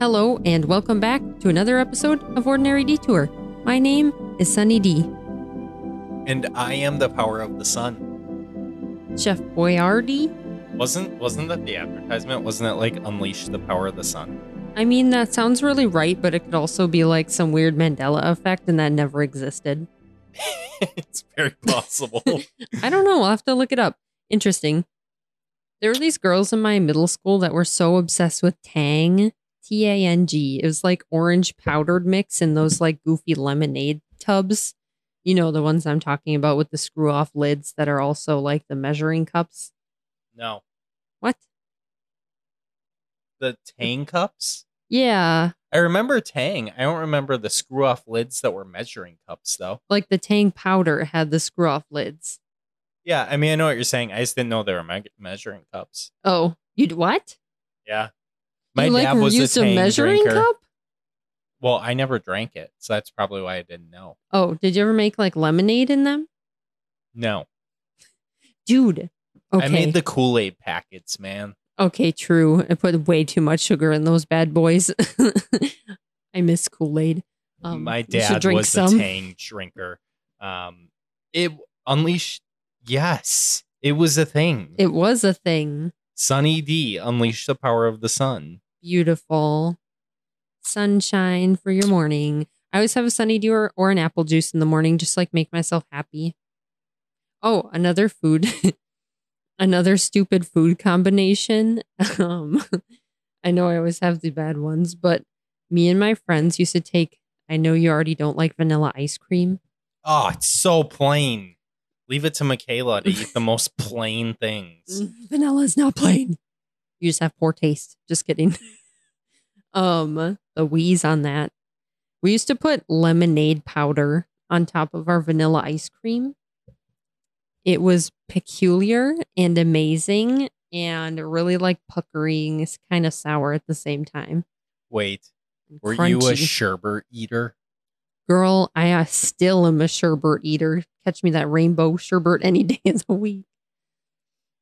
Hello, and welcome back to another episode of Ordinary Detour. My name is Sunny D. And I am the power of the sun. Chef Boyardee? Wasn't wasn't that the advertisement? Wasn't it like unleash the power of the sun? I mean, that sounds really right, but it could also be like some weird Mandela effect, and that never existed. it's very possible. I don't know. I'll have to look it up. Interesting. There were these girls in my middle school that were so obsessed with Tang, T A N G. It was like orange powdered mix in those like goofy lemonade tubs. You know, the ones I'm talking about with the screw off lids that are also like the measuring cups. no. What? The Tang cups? Yeah. I remember Tang. I don't remember the screw off lids that were measuring cups though. Like the Tang powder had the screw off lids. Yeah, I mean I know what you're saying. I just didn't know they were me- measuring cups. Oh, you d- what? Yeah. You like used a measuring drinker. cup? Well, I never drank it, so that's probably why I didn't know. Oh, did you ever make like lemonade in them? No. Dude. Okay. I made the Kool-Aid packets, man. Okay, true. I put way too much sugar in those bad boys. I miss Kool Aid. Um, My dad was some. a Tang drinker. Um, it unleashed. Yes, it was a thing. It was a thing. Sunny D unleashed the power of the sun. Beautiful sunshine for your morning. I always have a sunny D or, or an apple juice in the morning, just like make myself happy. Oh, another food, another stupid food combination. Um, I know I always have the bad ones, but me and my friends used to take. I know you already don't like vanilla ice cream. Oh, it's so plain. Leave it to Michaela to eat the most plain things. Vanilla is not plain. You just have poor taste. Just kidding. um, the wheeze on that. We used to put lemonade powder on top of our vanilla ice cream. It was peculiar and amazing and really like puckering, it's kind of sour at the same time. Wait, were you a crunchy. sherbet eater? Girl, I uh, still am a sherbet eater. Catch me that rainbow sherbet any day of the week.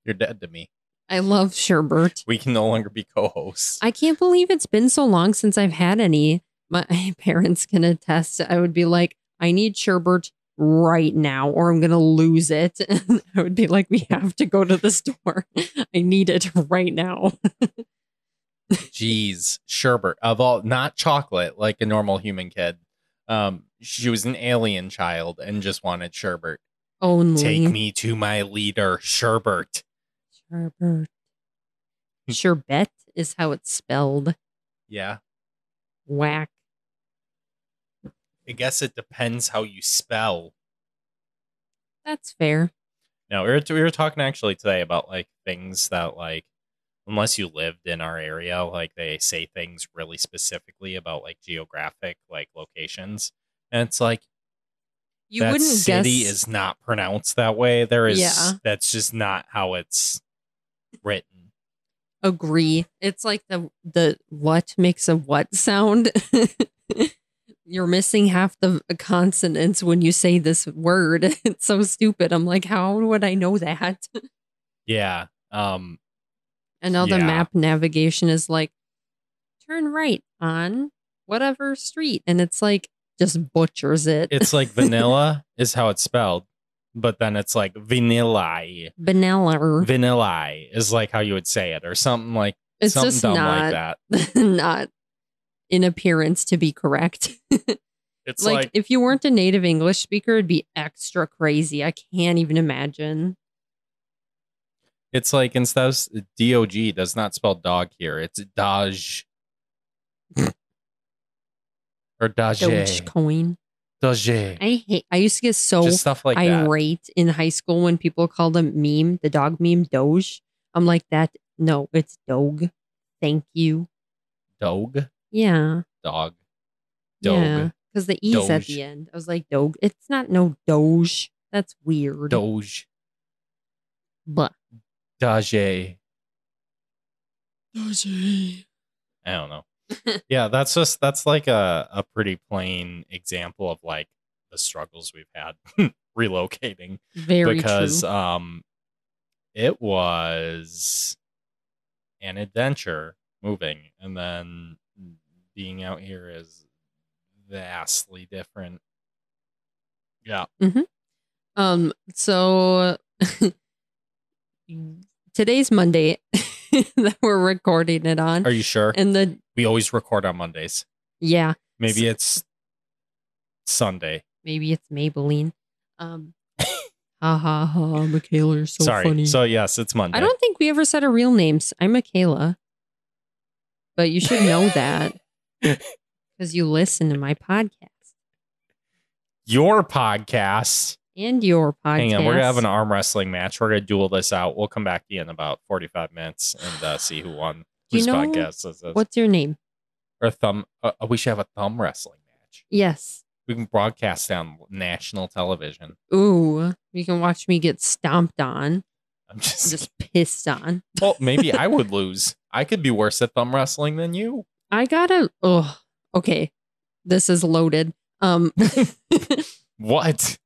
You're dead to me. I love sherbet. We can no longer be co-hosts. I can't believe it's been so long since I've had any. My parents can attest. I would be like, I need sherbet right now, or I'm gonna lose it. And I would be like, we have to go to the store. I need it right now. Jeez, sherbet of all, not chocolate like a normal human kid. Um, she was an alien child and just wanted sherbet. Only Take me to my leader, sherbet. Sherbet. Hmm. Sherbet is how it's spelled. Yeah, Whack. I guess it depends how you spell. That's fair. No, we were we were talking actually today about like things that like unless you lived in our area, like they say things really specifically about like geographic like locations, and it's like You that wouldn't city guess. is not pronounced that way. There is Yeah. that's just not how it's written. agree. It's like the the what makes a what sound. You're missing half the consonants when you say this word. It's so stupid. I'm like, how would I know that? Yeah. Um. And now the map navigation is like, turn right on whatever street, and it's like just butchers it. It's like vanilla is how it's spelled, but then it's like vanilla. vanilla. Vanilla is like how you would say it, or something like It's something just dumb not like that. not in appearance to be correct. It's like, like if you weren't a native English speaker, it'd be extra crazy. I can't even imagine. It's like instead of dog does not spell dog here. It's dodge or dage. Dogecoin. Dage. I hate. I used to get so Just stuff like that. irate in high school when people called them meme, the dog meme, Doge. I'm like that. No, it's Dog. Thank you. Dog. Yeah. Dog. Dog. Yeah. Because the E's at the end. I was like, Dog. It's not no Doge. That's weird. Doge. But Doge. Doge. I don't know. yeah, that's just that's like a, a pretty plain example of like the struggles we've had relocating. Very because true. um it was an adventure moving and then being out here is vastly different. Yeah. Mm-hmm. Um, so today's Monday that we're recording it on. Are you sure? and the we always record on Mondays. yeah, Maybe it's Sunday. maybe it's Maybelline. Um ha ha ha, Michaela, you're so Sorry. funny. So yes, it's Monday. I don't think we ever said our real names. I'm Michaela. But you should know that because you listen to my podcast Your podcast. And your podcast. Hang on, we're gonna have an arm wrestling match. We're gonna duel this out. We'll come back to you in about forty-five minutes and uh, see who won. Do you Whose know podcast this is? What's your name? Or thumb? Uh, we should have a thumb wrestling match. Yes. We can broadcast on national television. Ooh, you can watch me get stomped on, I'm just, just pissed on. well, maybe I would lose. I could be worse at thumb wrestling than you. I gotta. Oh, okay. This is loaded. Um, What?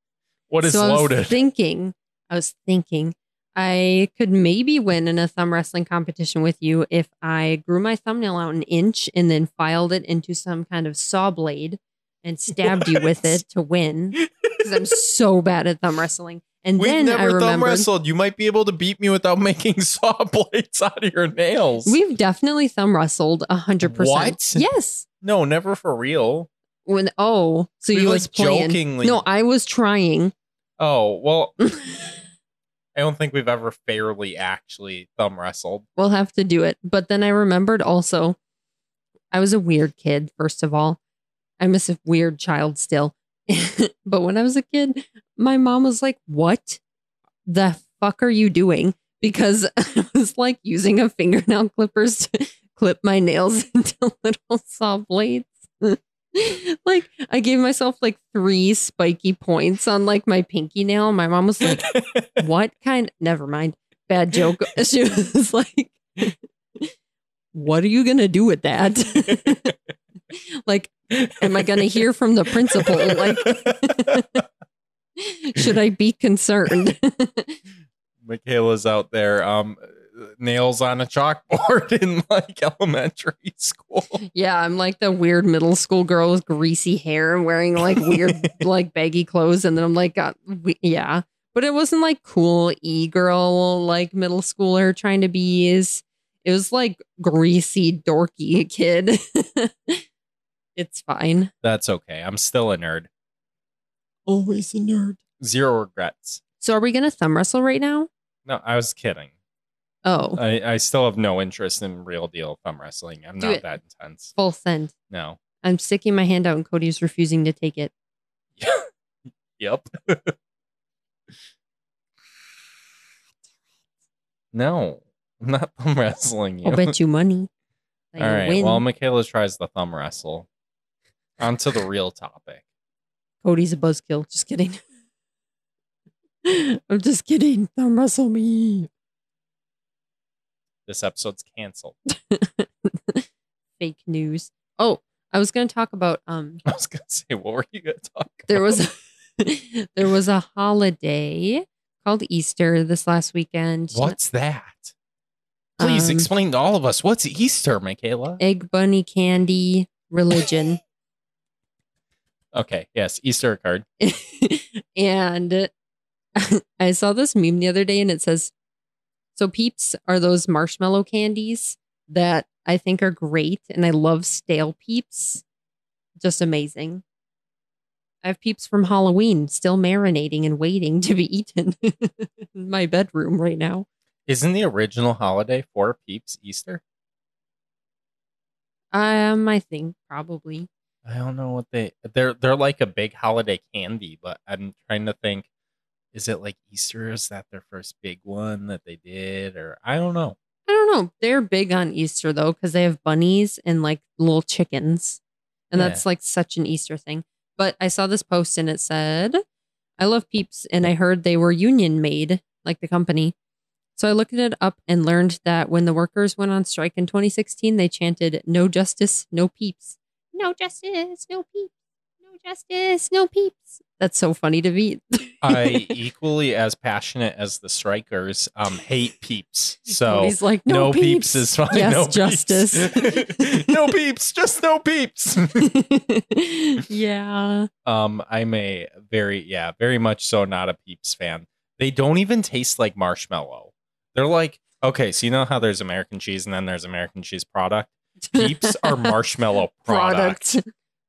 What is so I was thinking, I was thinking, I could maybe win in a thumb wrestling competition with you if I grew my thumbnail out an inch and then filed it into some kind of saw blade and stabbed you with it to win because I'm so bad at thumb wrestling. And We've then never I thumb wrestled. You might be able to beat me without making saw blades out of your nails. we've definitely thumb wrestled a hundred percent. What? Yes. no, never for real. When oh, so We you like was playing? jokingly. No, I was trying. Oh well, I don't think we've ever fairly actually thumb wrestled. we'll have to do it. But then I remembered also, I was a weird kid, first of all. I'm a weird child still. but when I was a kid, my mom was like, What the fuck are you doing? Because I was like using a fingernail clippers to clip my nails into little saw blades. like I gave myself like three spiky points on like my pinky nail. My mom was like, what kind never mind. Bad joke. She was like what are you gonna do with that? Like am i gonna hear from the principal? Like should i be concerned? Michaela's out there, um, nails on a chalkboard in like elementary school. yeah i'm like the weird middle school girl with greasy hair and wearing like weird like baggy clothes and then i'm like got we- yeah but it wasn't like cool e-girl like middle schooler trying to be is it was like greasy dorky kid it's fine That's okay. I'm still a nerd. always a nerd Zero regrets. so are we gonna thumb wrestle right now No, I was kidding. Oh I, I still have no interest in real deal thumb wrestling. I'm Do not it. that intense. full send No. i'm sticking my hand out and cody's refusing to take it Yep. no, I'm not thumb wrestling you. i'll bet you money that All you right. win. Well, Michaela tries the thumb wrestle. On to the real topic. Cody's a buzzkill. Just kidding. I'm just kidding. Thumb wrestle me. This episode's canceled. Fake news. Oh, I was going to talk about um. I was gonna say, what were you gonna talk? There about? was there was a holiday called Easter this last weekend. What's that? Please Um, explain to all of us. What's Easter, Michaela? Egg bunny candy religion. Okay. Yes, Easter card. and I saw this meme the other day and it says, So peeps are those marshmallow candies that I think are great. And I love stale peeps. Just amazing. I have peeps from Halloween still marinating and waiting to be eaten in my bedroom right now. Isn't the original holiday for Peeps Easter? Um, I think probably. I don't know what they they're they're like a big holiday candy, but I'm trying to think is it like Easter? Is that their first big one that they did? Or I don't know. I don't know. They're big on Easter though, because they have bunnies and like little chickens. And Yeah. that's like such an Easter thing. But I saw this post and it said, I love peeps and I heard they were union made, like the company. So I looked it up and learned that when the workers went on strike in 2016, they chanted, No justice, no peeps. No justice, no peeps. Justice, no peeps. That's so funny to me. I equally as passionate as the strikers um hate peeps. So he's like, no, no, peeps. is fine. Yes, no peeps. justice. no peeps, just no peeps. yeah. um, I'm a very yeah, very much so not a peeps fan. They don't even taste like marshmallow. They're like okay, so you know how there's American cheese and then there's American cheese product. Peeps are marshmallow product.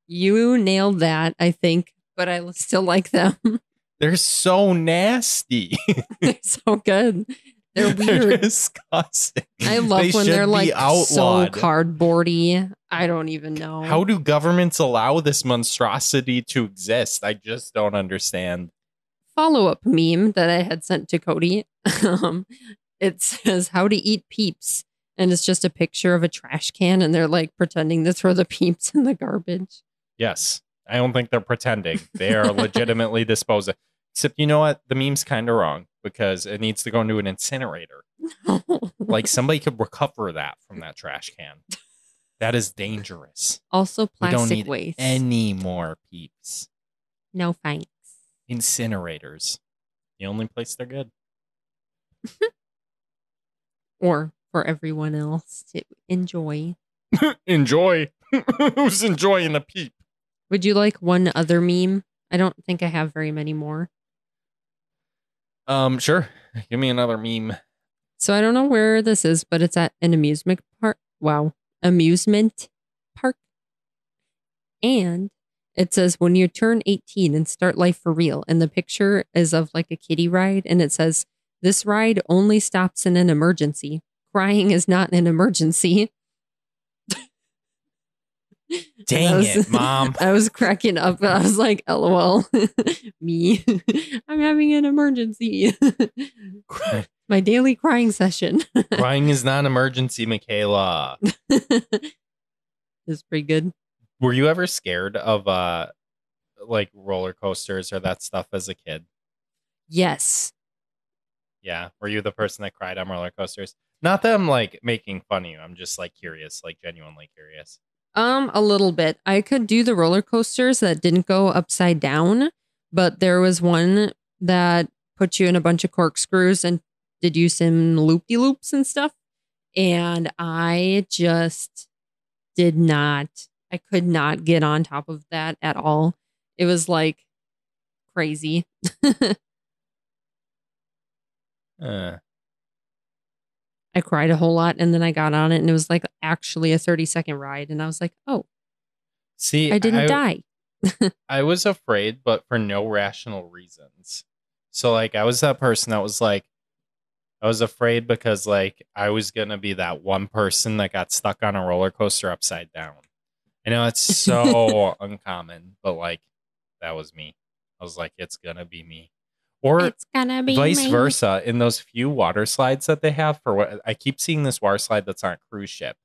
You nailed that, I think, but I still like them. They're so nasty. They're so good. They're They're disgusting. I love They when they're like so cardboardy. I don't even know. How do governments allow this monstrosity to exist? I just don't understand. follow up meme that I had sent to Cody. Um, it says how to eat peeps, and it's just a picture of a trash can, and they're like pretending to throw the peeps in the garbage. Yes, I don't think they're pretending. They are legitimately disposing. Except, you know what? The meme's kind of wrong because it needs to go into an incinerator. Like somebody could recover that from that trash can. That is dangerous. also We don't need waste. any more peeps. no thanks. Incinerators. The only place they're good. Or for everyone else to enjoy. Enjoy. Who's enjoying the peep? Would you like one other meme? I don't think I have very many more. Um, sure. Give me another meme. So I don't know where this is, but it's at an amusement park. Wow. Amusement park. And it says when you turn 18 and start life for real. And the picture is of like a kiddie ride. And it says, this ride only stops in an emergency. Crying is not an emergency. Dang was- it, mom. I was cracking up. I was like, lol, me. I'm having an emergency. My daily crying session. Crying is not an emergency, Michaela. is pretty good. Were you ever scared of uh like roller coasters or that stuff as a kid? Yes. Yeah. Were you the person that cried on roller coasters? Not that I'm like making fun of you. I'm just like curious, like genuinely curious. Um, a little bit. I could do the roller coasters that didn't go upside down, but there was one that put you in a bunch of corkscrews and did you some loop de loops and stuff. And I just did not, I could not get on top of that at all. It was like crazy. Uh, I cried a whole lot and then I got on it and it was like actually a 30 second ride. And I was like, oh, see, I didn't die. I was afraid, but for no rational reasons. So like I was that person that was like I was afraid because like I was gonna be that one person that got stuck on a roller coaster upside down. I know it's so uncommon, but like that was me. I was like, it's gonna be me. Or it's gonna be vice me. versa in those few water slides that they have for what I keep seeing this water slide that's on a cruise ship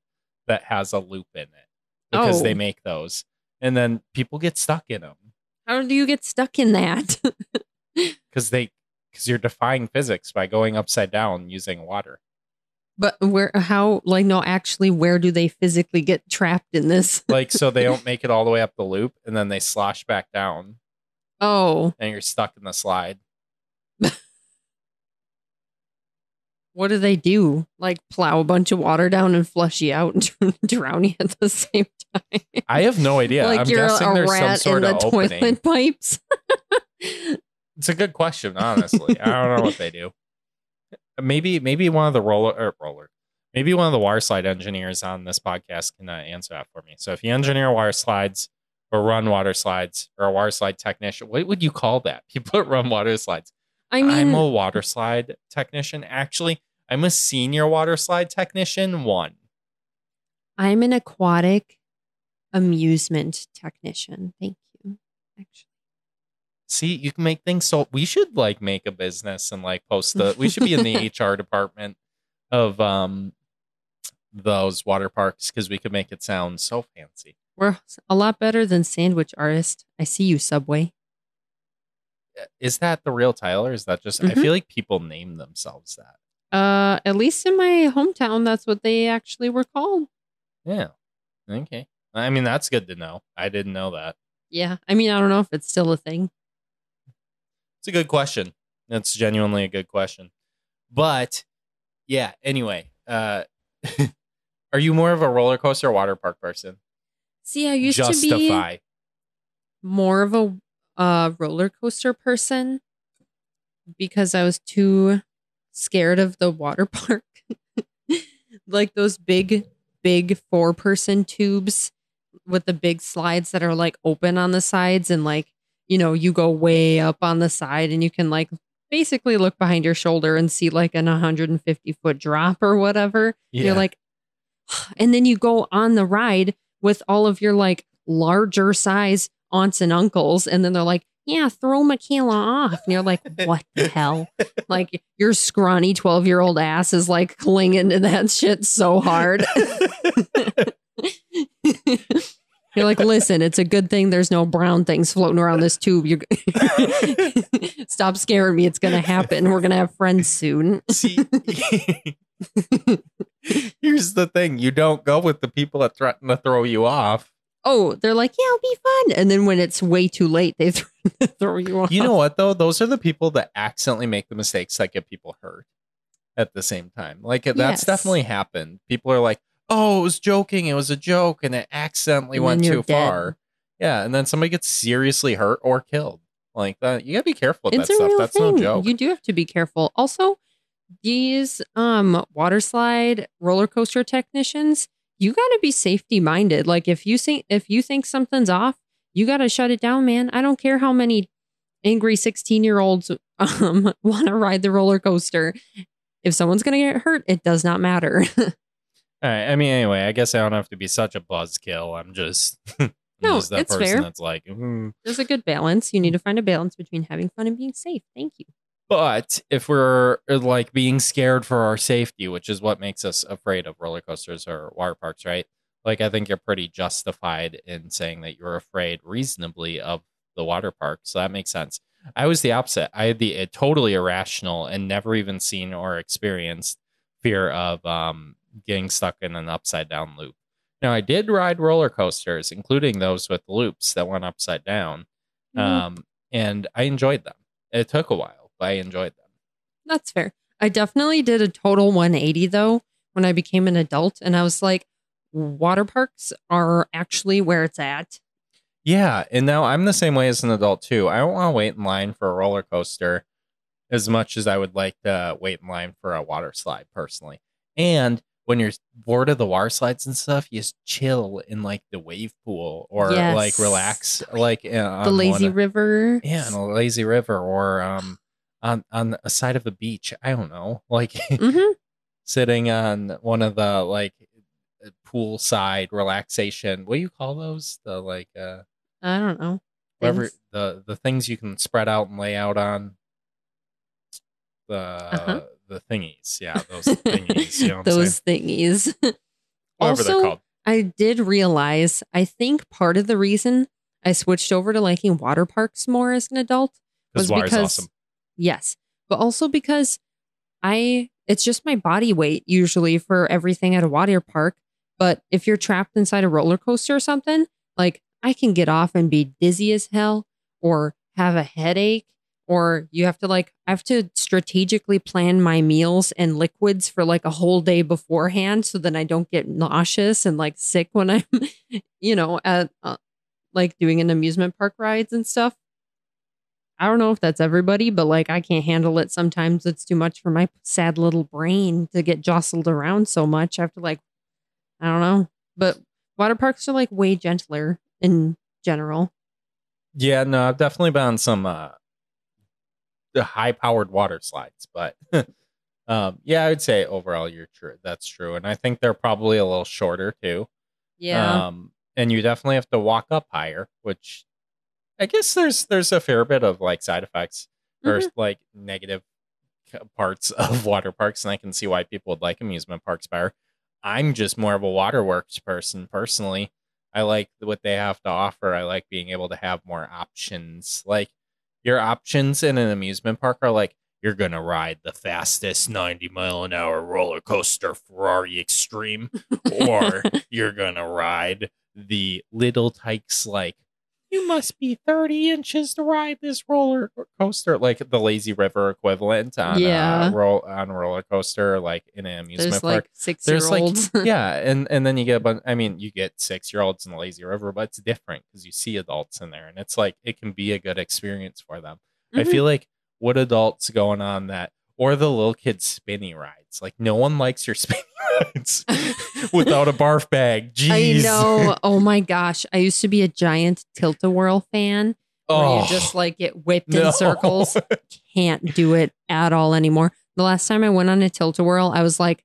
that has a loop in it because they Oh. make those and then people get stuck in them How do you get stuck in that? because they because you're defying physics by going upside down using water but where, how, like, no, actually, where do they physically get trapped in this? like so they don't make it all the way up the loop and then they slosh back down Oh, and you're stuck in the slide what do they do? Like, plow a bunch of water down and flush you out and drown you at the same time? i have no idea like i'm you're guessing a there's some rat in sort the of opening toilet pipes. It's a good question, honestly. I don't know what they do. Maybe maybe one of the roller or roller, maybe one of the water slide engineers on this podcast can uh, answer that for me. So if you engineer water slides or run water slides or a water slide technician, what would you call that? People that run water slides. I mean, I'm a water slide technician. Actually, I'm a senior water slide technician. One. I'm an aquatic amusement technician. Thank you. Actually, See, you can make things so. We should like make a business and like post the. We should be in the HR department of um those water parks because we could make it sound so fancy. we're a lot better than sandwich artist. I see you, Subway. Is that the real title, or is that just? I Mhm. feel like people name themselves that. Uh, at least in my hometown, that's what they actually were called. Yeah. Okay. I mean, that's good to know. I didn't know that. Yeah. I mean, I don't know if it's still a thing. It's a good question. That's genuinely a good question. But yeah, anyway, uh are you more of a roller coaster or water park person? See, I used to be more of a uh, roller coaster person because I was too scared of the water park. like those big, big four person tubes with the big slides that are like open on the sides and like, you know, you go way up on the side and you can like basically look behind your shoulder and see like an 150 foot drop or whatever. Yeah. You're like, and then you go on the ride with all of your like larger size aunts and uncles, and then they're like, yeah, throw Michaela off. And you're like, what the hell? Like your scrawny 12 year old ass is like clinging to that shit so hard. You're like, listen, it's a good thing there's no brown things floating around this tube. You stop scaring me. It's gonna happen. We're gonna have friends soon. See, here's the thing: you don't go with the people that threaten to throw you off. Oh, they're like, yeah, it'll be fun. And then when it's way too late, they throw you off. You know what though? Those are the people that accidentally make the mistakes that get people hurt at the same time. Like that's Yes. definitely happened. People are like, "Oh, it was joking. It was a joke," and it accidentally And went too dead. far. Yeah, and then somebody gets seriously hurt or killed. Like that, you gotta be careful with it's that a stuff. That's thing. no joke. You do have to be careful. Also, these um water slide roller coaster technicians, you got to be safety minded. Like if you think if you think something's off, you got to shut it down, man. I don't care how many angry 16-year-olds um want to ride the roller coaster. If someone's going to get hurt, it does not matter. All right. I mean, anyway, I guess I don't have to be such a buzzkill. I'm just, I'm No, just that it's person fair. that's like, "Mm, There's a good balance. You need to find a balance between having fun and being safe. Thank you. But if we're uh, like being scared for our safety, which is what makes us afraid of roller coasters or water parks, right? Like, I think you're pretty justified in saying that you're afraid reasonably of the water park. So that makes sense. I was the opposite. I had the uh, totally irrational and never even seen or experienced fear of um, getting stuck in an upside down loop. Now, I did ride roller coasters, including those with loops that went upside down, Mhm. um, and I enjoyed them. It took a while, I enjoyed them. That's fair. I definitely did a total 180 though when I became an adult, and I was like, water parks are actually where it's at. Yeah, and now I'm the same way as an adult too. I don't want to wait in line for a roller coaster as much as I would like to wait in line for a water slide personally. And when you're bored of the water slides and stuff, you just chill in like the wave pool or Yes. like relax like uh, the lazy one river. yeah, on a lazy river or um on on a side of the beach. I don't know, like hmm sitting on one of the like poolside relaxation. What do you call those? The like uh I don't know. whatever Things. the the things you can spread out and lay out on the Uh-huh. the thingies yeah those thingies you know what I'm saying? Those thingies. whatever they're called I did realize, I think part of the reason I switched over to liking water parks more as an adult was because awesome yes, but also because I it's just my body weight usually for everything at a water park. But if you're trapped inside a roller coaster or something, like I can get off and be dizzy as hell or have a headache or you have to like I have to strategically plan my meals and liquids for like a whole day beforehand so then I don't get nauseous and like sick when I'm you know at uh, like doing an amusement park rides and stuff. I don't know if that's everybody, but like I can't handle it. Sometimes it's too much for my sad little brain to get jostled around so much. I have to like, I don't know. But water parks are like way gentler in general. yeah no i've definitely been on some uh the high powered water slides but um yeah i would say overall you're true that's true and i think they're probably a little shorter too Yeah. Um, and you definitely have to walk up higher, which I guess there's there's a fair bit of like side effects or Mhm. like negative parts of water parks, and I can see why people would like amusement parks better. I'm just more of a waterworks person personally. I like what they have to offer. I like being able to have more options. Like your options in an amusement park are like you're gonna ride the fastest 90 mile an hour roller coaster Ferrari Extreme, or you're gonna ride the little tykes like you must be 30 inches to ride this roller coaster, like the lazy river equivalent on Yeah. uh, roll on a roller coaster, like in an amusement There's park. like six year There's like olds. yeah, and and then you get a bunch. I mean, you get six year olds in the lazy river, but it's different because you see adults in there, and it's like it can be a good experience for them. I Mhm. feel like what adults going on that or the little kids spinny rides. Like no one likes your spinny rides without a barf bag. Jeez. I know. Oh my gosh. I used to be a giant tilt a whirl fan where Oh, you just like get whipped no. in circles. Can't do it at all anymore. The last time I went on a tilt a whirl, I was like,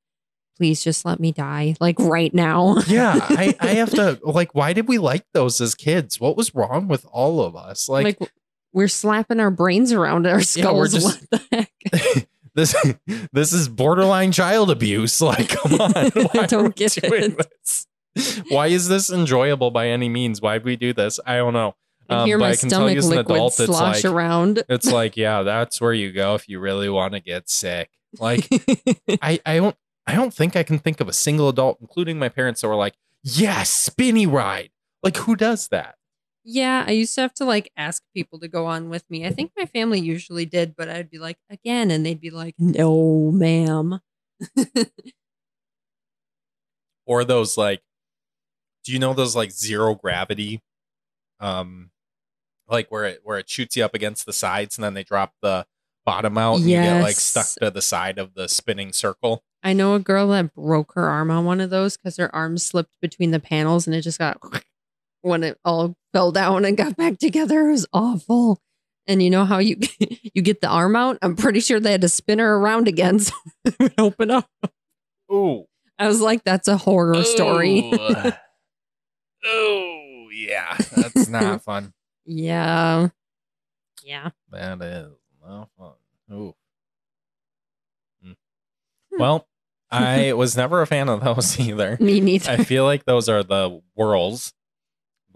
please just let me die. Like right now. yeah, I, I have to like why did we like those as kids? What was wrong with all of us? Like, Like, we're slapping our brains around our Yeah, we're skulls. just- what the heck? This this is borderline child abuse. Like, come on. I Why don't get doing it. this? Why is this enjoyable by any means? Why do we do this? I don't know. Um, hear my stomach you as an liquid adult, it's slosh like- around. It's like, yeah, that's where you go if you really want to get sick. Like, I, I don't I don't think I can think of a single adult, including my parents, that were like, yes, spinny ride. Like, who does that? Yeah, I used to have to like ask people to go on with me. I think my family usually did, but I'd be like, again, and they'd be like, no, ma'am. Or those like, do you know those like zero gravity, um, like where it where it shoots you up against the sides and then they drop the bottom out and you get like stuck to the side of the spinning circle. I know a girl that broke her arm on one of those because her arm slipped between the panels and it just got when it all fell down and got back together. It was awful. And you know how you you get the arm out? I'm pretty sure they had to spin her around again so it would open up. Ooh. I was like, that's a horror story. Oh yeah, that's not fun. yeah. Yeah. That is not fun. Ooh. Mm. Well, I was never a fan of those either. Me neither. I feel like those are the whirls,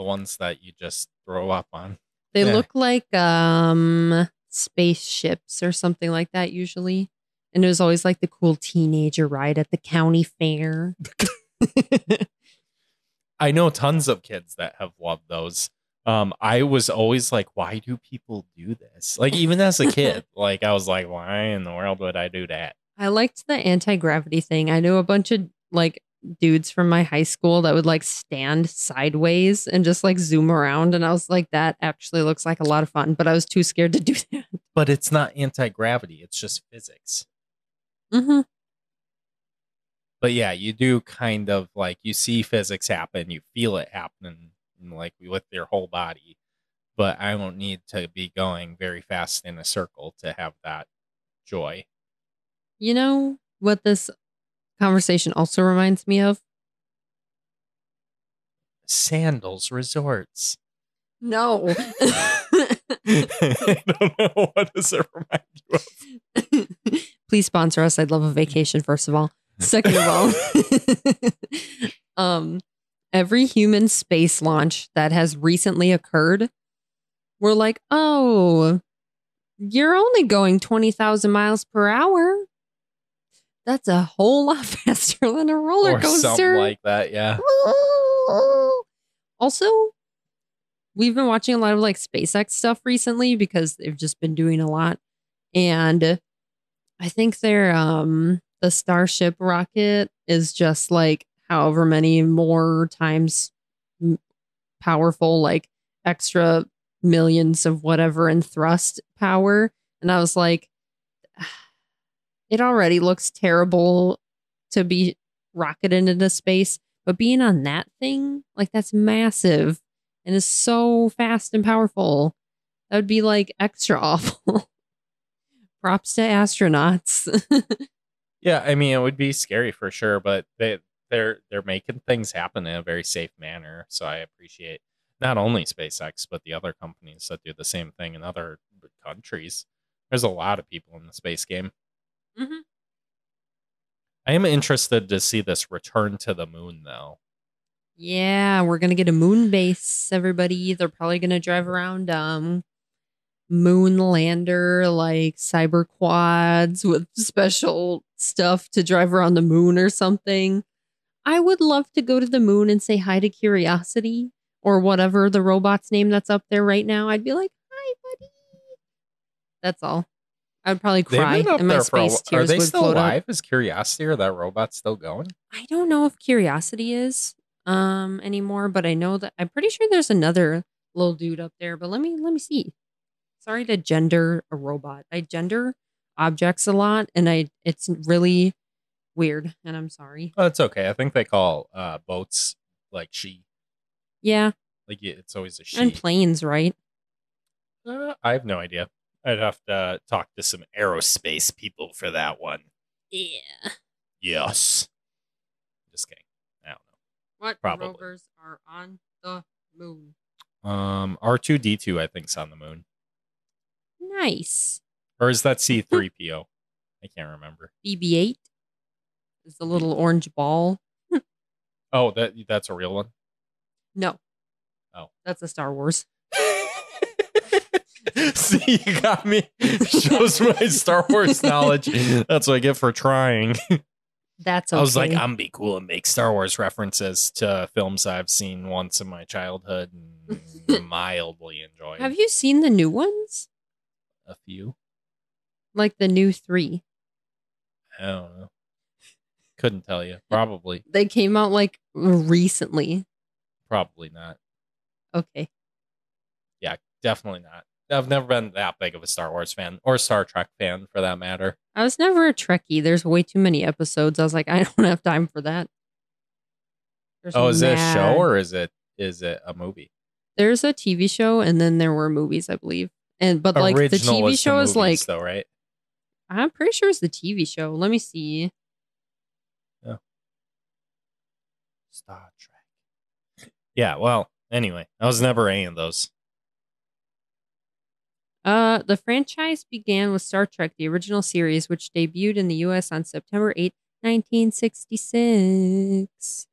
the ones that you just throw up on. They Yeah. look like um spaceships or something like that usually. And it was always like the cool teenager ride at the county fair. I know tons of kids that have loved those. Um, I was always like, why do people do this? Like, even as a kid, like I was like, why in the world would I do that? I liked the anti-gravity thing. I knew a bunch of like dudes from my high school that would like stand sideways and just like zoom around and I was like that actually looks like a lot of fun, but I was too scared to do that. But it's not anti gravity; it's just physics. hmm But yeah, you do kind of like you see physics happen, you feel it happening, like with your whole body. But I don't need to be going very fast in a circle to have that joy. You know what this conversation also reminds me of? Sandals resorts. No. I don't know what does it remind you of. Please sponsor us. I'd love a vacation, first of all. Second of all, um, every human space launch that has recently occurred, we're like, oh, you're only going 20,000 miles per hour. That's a whole lot faster than a roller or something coaster. like that. Yeah. Also, we've been watching a lot of like SpaceX stuff recently because they've just been doing a lot. And I think their um the Starship rocket is just like however many more times powerful, like extra millions of whatever in thrust power. And I was like, it already looks terrible to be rocketed into space, but being on that thing, like that's massive and is so fast and powerful. That would be like extra awful. Props to astronauts. Yeah, I mean it would be scary for sure, but they they're they're making things happen in a very safe manner. So I appreciate not only SpaceX but the other companies that do the same thing in other countries. There's a lot of people in the space game. Mhm. I am interested to see this return to the moon though. yeah, we're gonna get a moon base, everybody. They're probably gonna drive around um moon lander like cyber quads with special stuff to drive around the moon or something. I would love to go to the moon and say hi to Curiosity or whatever the robot's name that's up there right now, I'd be like, "Hi, buddy." That's all. I'd probably They've cry been up and my there for a space wh- Are tears they would still float out. alive? Is Curiosity or that robot still going? I don't know if Curiosity is um anymore, but I know that I'm pretty sure there's another little dude up there. But let me let me see. Sorry to gender a robot. I gender objects a lot, and I it's really weird, and I'm sorry. Oh, it's okay. I think they call uh, boats like she. Yeah, Like yeah, it's always a she. and planes, right? Uh, I have no idea. I'd have to talk to some aerospace people for that one. Yeah. Yes. Just kidding. I don't know. What Probably. rovers are on the moon? Um, R two D two, I think's on the moon, Nice. or is that C three PO? I can't remember. BB-8 is the little orange ball. Oh, that that's a real one. No. Oh. That's a Star Wars. See, you got me. Shows my Star Wars knowledge. That's what I get for trying. That's okay. I was like, I'm be cool and make Star Wars references to films I've seen once in my childhood and mildly enjoyed. Have you seen the new ones? a few? Like the new three? I don't know. Couldn't tell you. Probably. They came out like recently. Probably not. Okay. Yeah, definitely not. I've never been that big of a Star Wars fan or Star Trek fan for that matter. I was never a Trekkie. There's way too many episodes. I was like, I don't have time for that. There's Oh, is it a show or is it is it a movie? There's a TV show and then there were movies, I believe. And but like the Original TV show is like though, right? I'm pretty sure it's the TV show. Let me see. Yeah. Star Trek. Yeah, well, anyway, I was never any of those. Uh, the franchise began with Star Trek, the original series, which debuted in the U.S. on September 8, 1966.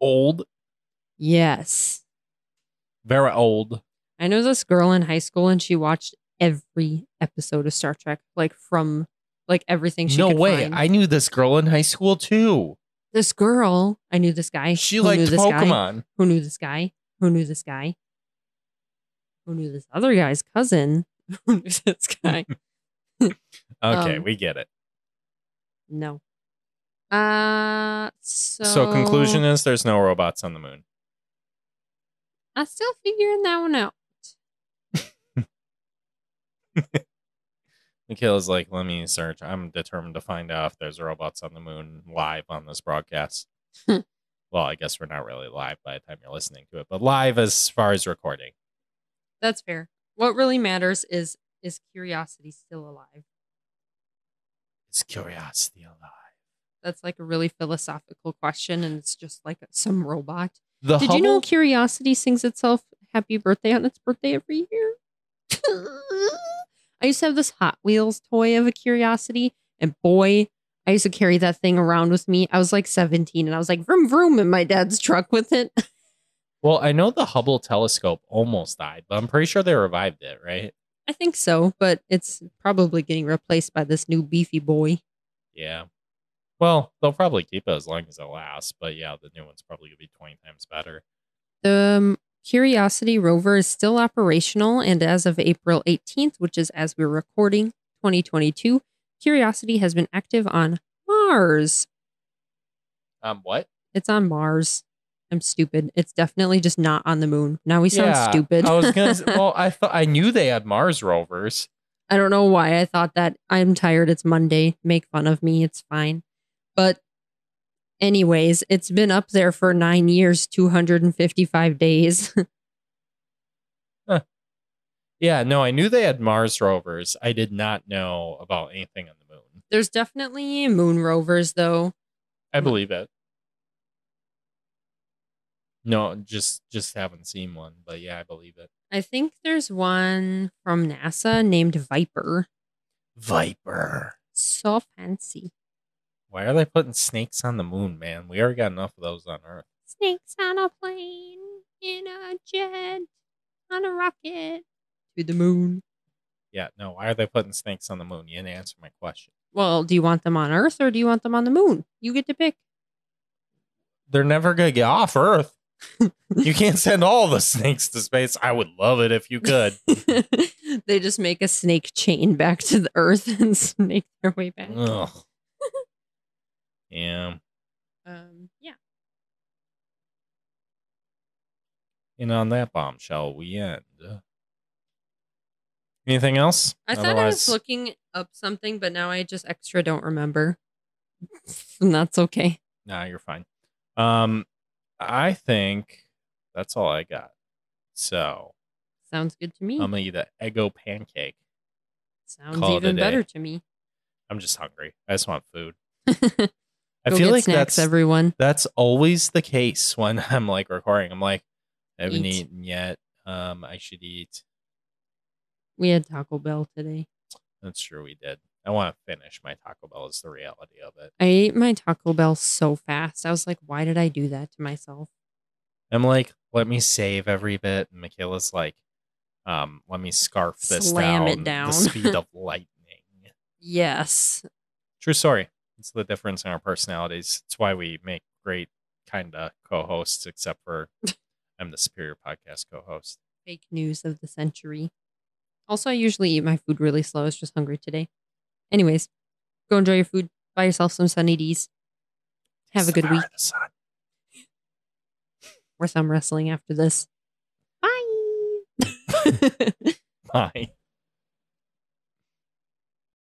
Old, Yes. very old. I know this girl in high school and she watched every episode of Star Trek, like from like everything she no way. find. I knew this girl in high school too. this girl, I knew this guy. She who knew liked this guy, Pokemon. who knew this guy, who knew this guy, who knew this other guy's cousin, who knew this guy. Okay, Um, we get it. No. Uh so So, conclusion is there's no robots on the moon. I'm still figuring that one out. Michaela's like, let me search. I'm determined to find out if there's robots on the moon live on this broadcast. Well, I guess we're not really live by the time you're listening to it, but live as far as recording. That's fair. What really matters is is curiosity still alive? Is curiosity alive? That's like a really philosophical question, and it's just like some robot. The Did you know Curiosity sings itself happy birthday on its birthday every year? I used to have this Hot Wheels toy of a Curiosity, and boy, I used to carry that thing around with me. I was like 17, and I was like vroom vroom in my dad's truck with it. Well, I know the Hubble telescope almost died, but I'm pretty sure they revived it, right? I think so, but it's probably getting replaced by this new beefy boy. Yeah. Well, they'll probably keep it as long as it lasts, but yeah, the new one's probably gonna be 20 times better. The um, Curiosity rover is still operational, and as of April 18th, which is as we're recording 2022, Curiosity has been active on Mars. Um, what? It's on Mars. I'm stupid. It's definitely just not on the moon. Now we sound Yeah, stupid. I was gonna. s- well, I thought I knew they had Mars rovers. I don't know why I thought that. I'm tired. It's Monday. Make fun of me. It's fine. But, anyways, it's been up there for nine years, 255 days. Yeah, no, I knew they had Mars rovers. I did not know about anything on the moon. There's definitely moon rovers, though. I believe it. No, just just haven't seen one, but yeah, I believe it. I think there's one from NASA named Viper. Viper. So fancy. Why are they putting snakes on the moon, man? We already got enough of those on Earth. Snakes on a plane, in a jet, on a rocket to the moon. Yeah, no, why are they putting snakes on the moon? You didn't answer my question. Well, do you want them on Earth or do you want them on the moon? You get to pick. They're never gonna get off Earth. You can't send all the snakes to space. I would love it if you could. they just make a snake chain back to the earth and snake their way back. Ugh. yeah. Um, yeah. And on that bombshell, we end. Anything else? I thought I was looking up something, but now I just extra don't remember. and that's okay. Nah, you're fine. Um, I think that's all I got. So Sounds good to me. I'm gonna eat an Eggo pancake. Sounds call it a even day. better to me. I'm just hungry. I just want food. Go I feel get like snacks, that's everyone. that's always the case when I'm like recording. I'm like, I haven't Eat. eaten yet. Um, I should eat. We had Taco Bell today. That's true. We did. I want to finish my Taco Bell. Is the reality of it. I ate my Taco Bell so fast. I was like, why did I do that to myself? I'm like, let me save every bit. And Michaela's like, um, let me scarf this Slam down, it down. the speed of lightning. Yes. True story. It's the difference in our personalities. It's why we make great kind of co-hosts, except for I'm the superior podcast co-host. Fake news of the century. Also, I usually eat my food really slow. I was just hungry today. Anyways, go enjoy your food. Buy yourself some Sunny D's. Have a good week. of the sun. Or some wrestling after this. Bye. Bye.